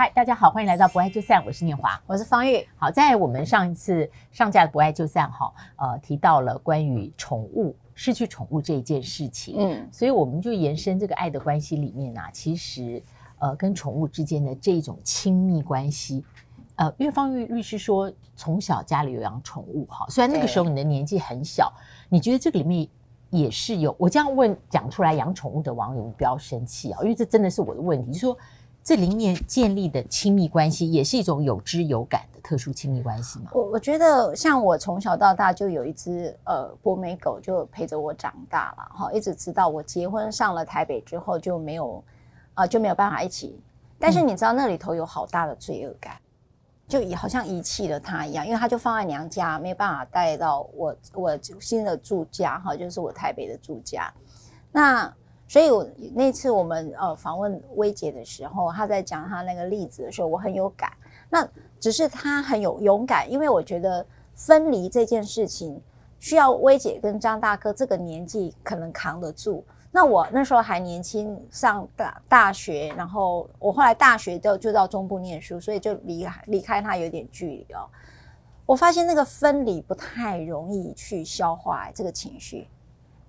嗨，大家好，欢迎来到不爱就散，我是念华，我是方玉。好，在我们上一次上架的不爱就散哈，呃，提到了关于宠物失去宠物这一件事情，嗯，所以我们就延伸这个爱的关系里面啊，其实呃，跟宠物之间的这一种亲密关系，呃，因为方玉律师说从小家里有养宠物哈，虽然那个时候你的年纪很小，你觉得这个里面也是有，我这样问讲出来养宠物的网友，你不要生气啊，因为这真的是我的问题，就是说。这里面建立的亲密关系，也是一种有知有感的特殊亲密关系吗？我我觉得，像我从小到大就有一只呃博美狗，就陪着我长大了哈，一直直到我结婚上了台北之后就没有啊、呃、就没有办法一起。但是你知道那里头有好大的罪恶感，就好像遗弃了它一样，因为它就放在娘家，没有办法带到我我新的住家哈，就是我台北的住家。那所以我那次我们呃访问薇姐的时候，她在讲她那个例子的时候，我很有感。那只是她很有勇敢，因为我觉得分离这件事情需要薇姐跟张大哥这个年纪可能扛得住。那我那时候还年轻，上大大学，然后我后来大学就就到中部念书，所以就离离开他有点距离哦。我发现那个分离不太容易去消化这个情绪，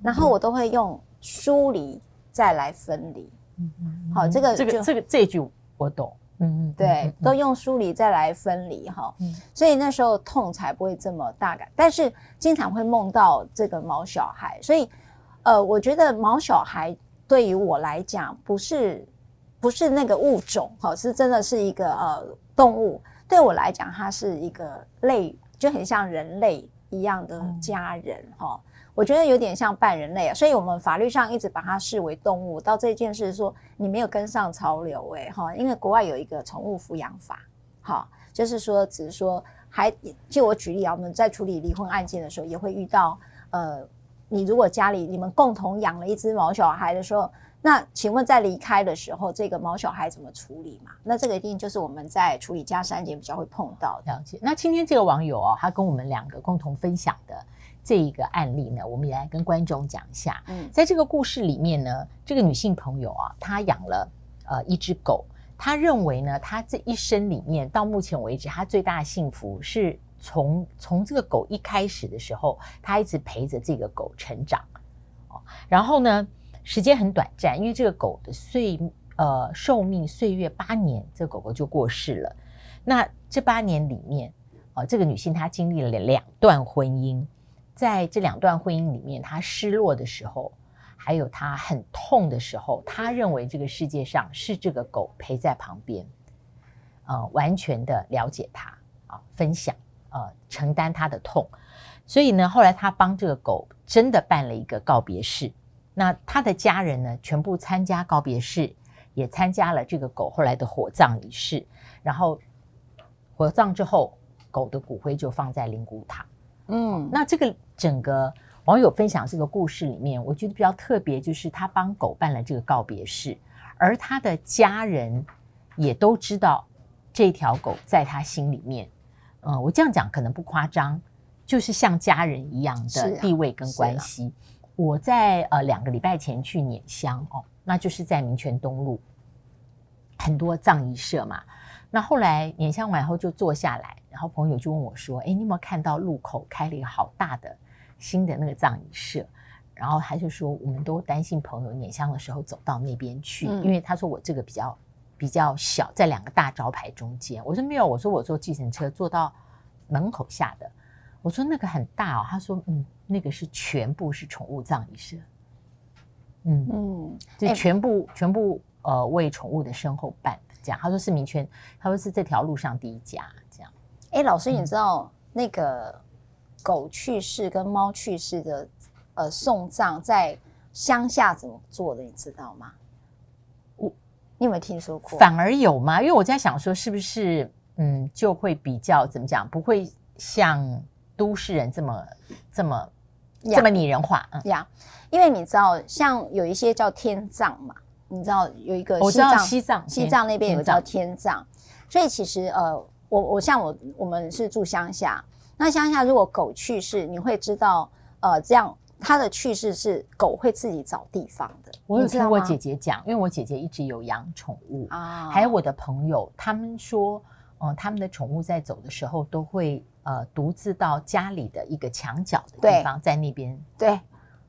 然后我都会用疏离。再来分离，嗯嗯，好，这个这个这个这一句我懂，嗯嗯，对，都用梳理再来分离哈，嗯，所以那时候痛才不会这么大感，但是经常会梦到这个毛小孩，所以呃，我觉得毛小孩对于我来讲不是不是那个物种哈，是真的是一个呃动物，对我来讲它是一个类，就很像人类一样的家人哈。嗯我觉得有点像半人类啊，所以我们法律上一直把它视为动物。到这件事说你没有跟上潮流，哎哈，因为国外有一个宠物抚养法，好，就是说只是说还就我举例啊，我们在处理离婚案件的时候也会遇到，呃，你如果家里你们共同养了一只毛小孩的时候，那请问在离开的时候，这个毛小孩怎么处理嘛？那这个一定就是我们在处理家事案件比较会碰到的。了解。那今天这个网友哦，他跟我们两个共同分享的。这一个案例呢，我们也来跟观众讲一下。嗯，在这个故事里面呢，这个女性朋友啊，她养了呃一只狗，她认为呢，她这一生里面到目前为止，她最大的幸福是从从这个狗一开始的时候，她一直陪着这个狗成长。哦，然后呢，时间很短暂，因为这个狗的岁呃寿命岁月八年，这个狗狗就过世了。那这八年里面，呃，这个女性她经历了两段婚姻。在这两段婚姻里面，他失落的时候，还有他很痛的时候，他认为这个世界上是这个狗陪在旁边，呃，完全的了解他啊，分享呃，承担他的痛。所以呢，后来他帮这个狗真的办了一个告别式。那他的家人呢，全部参加告别式，也参加了这个狗后来的火葬仪式。然后火葬之后，狗的骨灰就放在灵骨塔。嗯，那这个整个网友分享这个故事里面，我觉得比较特别，就是他帮狗办了这个告别式，而他的家人也都知道这条狗在他心里面。嗯，我这样讲可能不夸张，就是像家人一样的地位跟关系。我在呃两个礼拜前去碾香哦，那就是在民权东路，很多葬仪社嘛。那后来碾香完后就坐下来，然后朋友就问我说：“哎，你有没有看到路口开了一个好大的新的那个葬仪社？”然后他就说：“我们都担心朋友碾香的时候走到那边去，嗯、因为他说我这个比较比较小，在两个大招牌中间。”我说：“没有，我说我坐计程车坐到门口下的。”我说：“那个很大哦。”他说：“嗯，那个是全部是宠物葬仪社，嗯嗯，就全部、哎、全部呃为宠物的身后办。”这样，他说是民权，他说是这条路上第一家。这样，哎，老师，你知道、嗯、那个狗去世跟猫去世的呃送葬在乡下怎么做的？你知道吗？我你有没有听说过？反而有吗？因为我在想说，是不是嗯就会比较怎么讲，不会像都市人这么这么这么拟人化啊？呀，因为你知道，像有一些叫天葬嘛。你知道有一个西藏，西藏西藏那边有个叫天葬，所以其实呃，我我像我我们是住乡下，那乡下如果狗去世，你会知道呃，这样它的去世是狗会自己找地方的。我有听我姐姐讲，因为我姐姐一直有养宠物啊，还有我的朋友，他们说，嗯，他们的宠物在走的时候都会呃独自到家里的一个墙角的地方，在那边对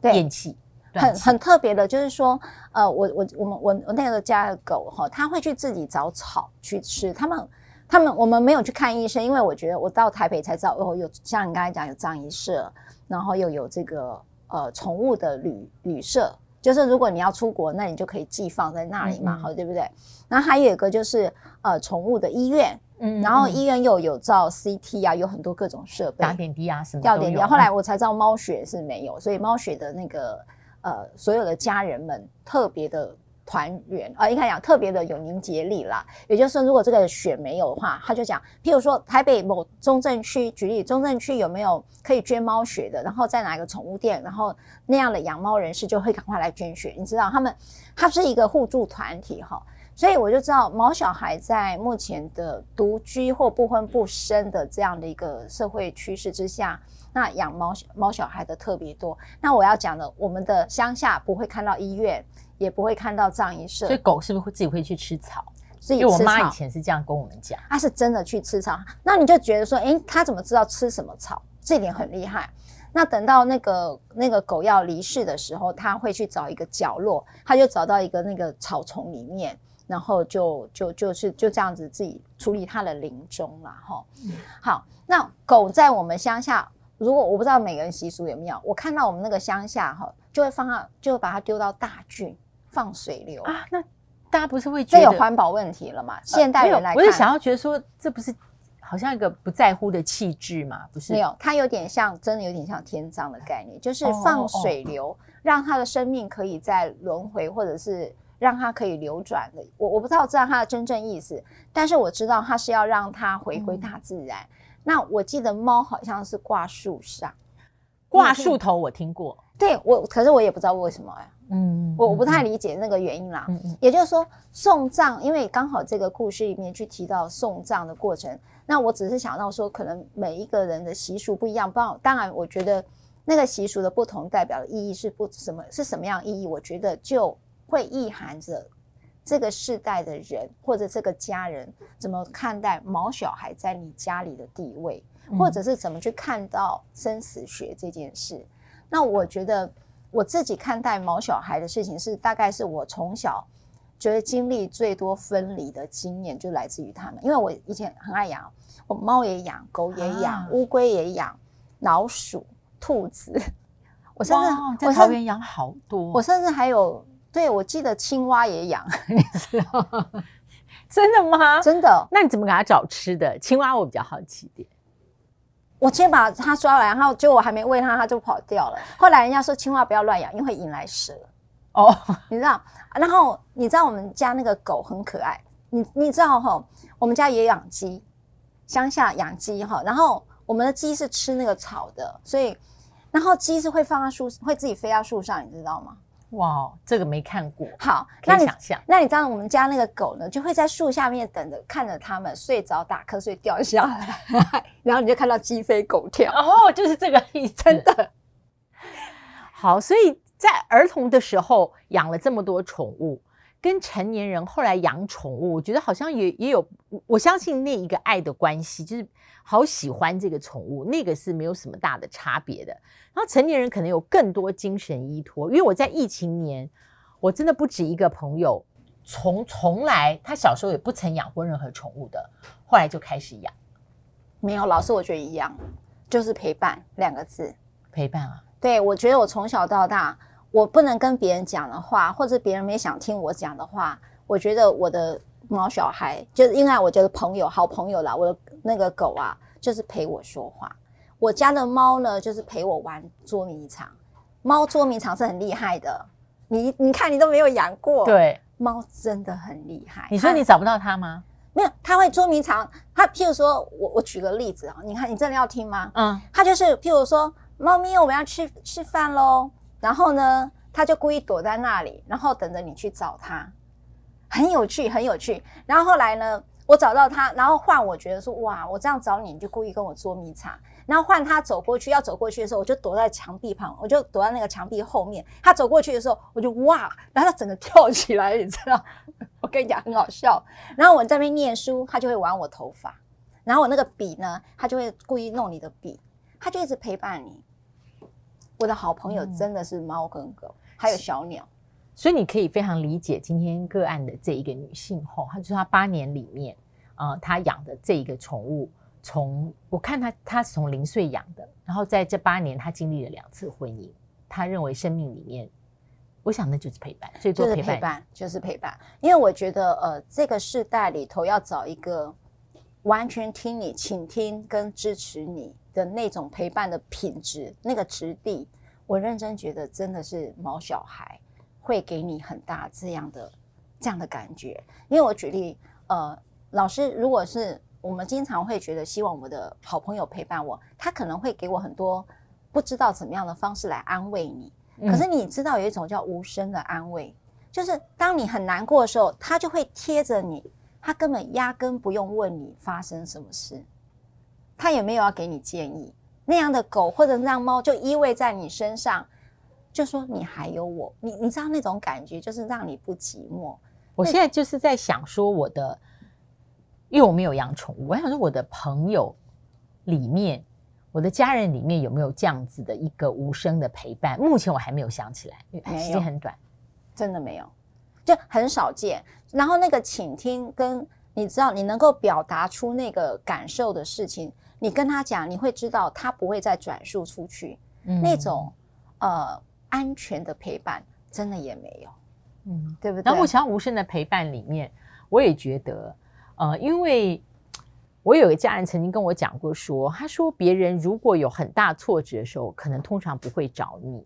对咽气。很很特别的，就是说，呃，我我我们我我那个家的狗哈，它会去自己找草去吃。他们他们我们没有去看医生，因为我觉得我到台北才知道，哦，有像你刚才讲有葬仪社，然后又有这个呃宠物的旅旅社，就是如果你要出国，那你就可以寄放在那里嘛，好、嗯嗯，对不对？然后还有一个就是呃宠物的医院，嗯，嗯，然后医院又有照 CT 啊，有很多各种设备，打点滴啊什么吊点滴。后来我才知道猫血是没有，所以猫血的那个。呃，所有的家人们特别的团圆啊，应该讲特别的有凝结力啦。也就是说，如果这个血没有的话，他就讲，譬如说台北某中正区，举例中正区有没有可以捐猫血的？然后在哪个宠物店，然后那样的养猫人士就会赶快来捐血。你知道，他们他是一个互助团体哈，所以我就知道毛小孩在目前的独居或不婚不生的这样的一个社会趋势之下。那养猫猫小孩的特别多。那我要讲的，我们的乡下不会看到医院，也不会看到葬仪社。所以狗是不是会自己会去吃草？所以我妈以前是这样跟我们讲，她是真的去吃草。那你就觉得说，哎、欸，它怎么知道吃什么草？这点很厉害。那等到那个那个狗要离世的时候，它会去找一个角落，它就找到一个那个草丛里面，然后就就就是就这样子自己处理它的临终了哈。好，那狗在我们乡下。如果我不知道每个人习俗有没有，我看到我们那个乡下哈，就会放它，就会把它丢到大圳放水流啊。那大家不是会觉得这有环保问题了吗？呃、现代人来看，我就想要觉得说，这不是好像一个不在乎的气质吗？不是，没有，它有点像，真的有点像天葬的概念，就是放水流，哦哦哦让它的生命可以在轮回，或者是让它可以流转的。我我不知道知道它的真正意思，但是我知道它是要让它回归大自然。嗯那我记得猫好像是挂树上，挂树头我听过，对我，可是我也不知道为什么呀、啊，嗯，我我不太理解那个原因啦。嗯嗯，也就是说送葬，因为刚好这个故事里面去提到送葬的过程，那我只是想到说，可能每一个人的习俗不一样，当当然，我觉得那个习俗的不同代表的意义是不什么是什么样意义，我觉得就会意含着。这个世代的人或者这个家人怎么看待毛小孩在你家里的地位，或者是怎么去看到生死学这件事？那我觉得我自己看待毛小孩的事情是，大概是我从小觉得经历最多分离的经验就来自于他们，因为我以前很爱养，我猫也养，狗也养，乌龟也养，老鼠、兔子，我甚至在桃园养好多，我甚至还有。对，我记得青蛙也养，你知道？真的吗？真的。那你怎么给它找吃的？青蛙我比较好奇点。我先把它抓来，然后就我还没喂它，它就跑掉了。后来人家说青蛙不要乱养，因为会引来蛇。哦，你知道？然后你知道我们家那个狗很可爱，你你知道哈？我们家也养鸡，乡下养鸡哈。然后我们的鸡是吃那个草的，所以然后鸡是会放在树，会自己飞到树上，你知道吗？哇，这个没看过。好，那你想象。那你知道我们家那个狗呢，就会在树下面等着，看着它们睡着打瞌睡掉下来，然后你就看到鸡飞狗跳。哦，就是这个意思。真的。好，所以在儿童的时候养了这么多宠物，跟成年人后来养宠物，我觉得好像也也有，我相信那一个爱的关系，就是好喜欢这个宠物，那个是没有什么大的差别的。然后成年人可能有更多精神依托，因为我在疫情年，我真的不止一个朋友，从从来他小时候也不曾养过任何宠物的，后来就开始养。没有，老师我觉得一样，就是陪伴两个字，陪伴啊。对，我觉得我从小到大，我不能跟别人讲的话，或者别人没想听我讲的话，我觉得我的猫小孩就是因为我觉得朋友好朋友啦，我的那个狗啊，就是陪我说话。我家的猫呢，就是陪我玩捉迷藏。猫捉迷藏是很厉害的，你你看你都没有养过，对，猫真的很厉害。你说你找不到它吗？没有，它会捉迷藏。它譬如说，我我举个例子啊，你看你真的要听吗？嗯，它就是譬如说，猫咪我们要吃吃饭喽，然后呢，他就故意躲在那里，然后等着你去找他，很有趣，很有趣。然后后来呢，我找到他，然后换我觉得说哇，我这样找你，你就故意跟我捉迷藏。然后换他走过去，要走过去的时候，我就躲在墙壁旁，我就躲在那个墙壁后面。他走过去的时候，我就哇，然后他整个跳起来，你知道？我跟你讲，很好笑。然后我在那边念书，他就会玩我头发。然后我那个笔呢，他就会故意弄你的笔，他就一直陪伴你。我的好朋友真的是猫跟狗，嗯、还有小鸟。所以你可以非常理解今天个案的这一个女性后，她就是她八年里面，呃，她养的这一个宠物。从我看她她是从零岁养的，然后在这八年，她经历了两次婚姻。她认为生命里面，我想那就是陪伴，最多陪伴，就是陪伴，就是陪伴。因为我觉得，呃，这个世代里头要找一个完全听你、倾听跟支持你的那种陪伴的品质，那个质地，我认真觉得真的是毛小孩会给你很大这样的这样的感觉。因为我举例，呃，老师如果是。我们经常会觉得希望我的好朋友陪伴我，他可能会给我很多不知道怎么样的方式来安慰你。可是你知道有一种叫无声的安慰，就是当你很难过的时候，他就会贴着你，他根本压根不用问你发生什么事，他也没有要给你建议。那样的狗或者那样猫就依偎在你身上，就说你还有我，你你知道那种感觉就是让你不寂寞。我现在就是在想说我的。因为我没有养宠物，我想说我的朋友里面，我的家人里面有没有这样子的一个无声的陪伴？目前我还没有想起来，因为时间很短，真的没有，就很少见。然后那个倾听跟你知道，你能够表达出那个感受的事情，你跟他讲，你会知道他不会再转述出去。嗯、那种呃安全的陪伴，真的也没有，嗯，对不对？然后我想要无声的陪伴里面，我也觉得。呃，因为我有个家人曾经跟我讲过说，说他说别人如果有很大挫折的时候，可能通常不会找你。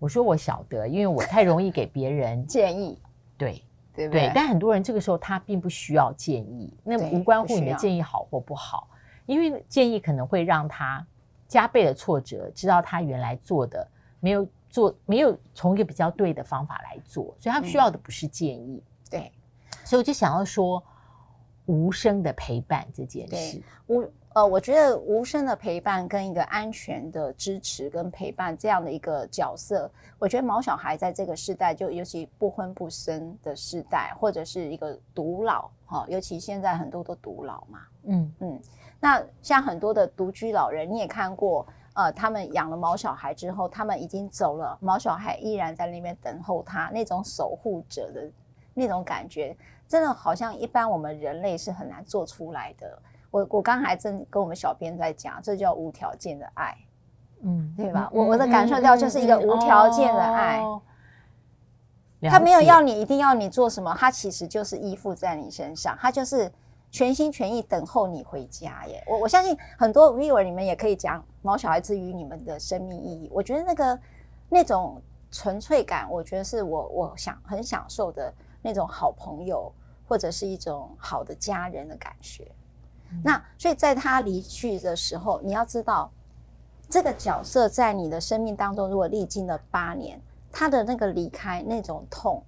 我说我晓得，因为我太容易给别人建议，对对对？对，但很多人这个时候他并不需要建议，那无关乎你的建议好或不好，因为建议可能会让他加倍的挫折，知道他原来做的没有做，没有从一个比较对的方法来做，所以他需要的不是建议。嗯、对，所以我就想要说。无声的陪伴这件事，无呃，我觉得无声的陪伴跟一个安全的支持跟陪伴这样的一个角色，我觉得毛小孩在这个时代，就尤其不婚不生的时代，或者是一个独老哈，尤其现在很多都独老嘛，嗯。嗯，那像很多的独居老人，你也看过，呃，他们养了毛小孩之后，他们已经走了，毛小孩依然在那边等候他，那种守护者的那种感觉。真的好像一般我们人类是很难做出来的。我我刚还正跟我们小编在讲，这叫无条件的爱，嗯，对吧？我、嗯、我的感受到就是一个无条件的爱，嗯嗯嗯哦、他没有要你一定要你做什么，他其实就是依附在你身上，他就是全心全意等候你回家耶。我我相信很多 viewer 你们也可以讲毛小孩之于你们的生命意义。我觉得那个那种纯粹感，我觉得是我我想很享受的那种好朋友。或者是一种好的家人的感觉，嗯、那所以在他离去的时候，你要知道，这个角色在你的生命当中，如果历经了八年，他的那个离开那种痛，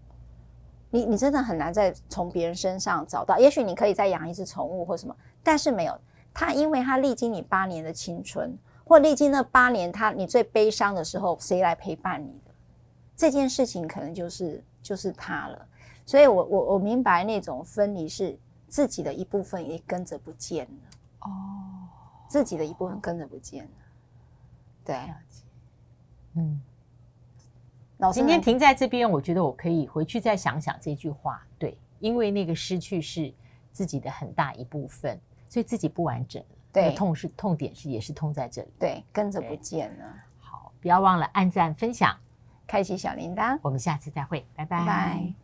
你你真的很难再从别人身上找到。也许你可以再养一只宠物或什么，但是没有他，因为他历经你八年的青春，或历经那八年他你最悲伤的时候，谁来陪伴你的？这件事情可能就是就是他了。所以我，我我我明白那种分离是自己的一部分也跟着不见了哦，自己的一部分跟着不见了，对，嗯，老师今天停在这边，我觉得我可以回去再想想这句话，对，因为那个失去是自己的很大一部分，所以自己不完整了，对，痛是痛点是也是痛在这里，对，跟着不见了。好，不要忘了按赞、分享、开启小铃铛，我们下次再会，拜拜。拜拜。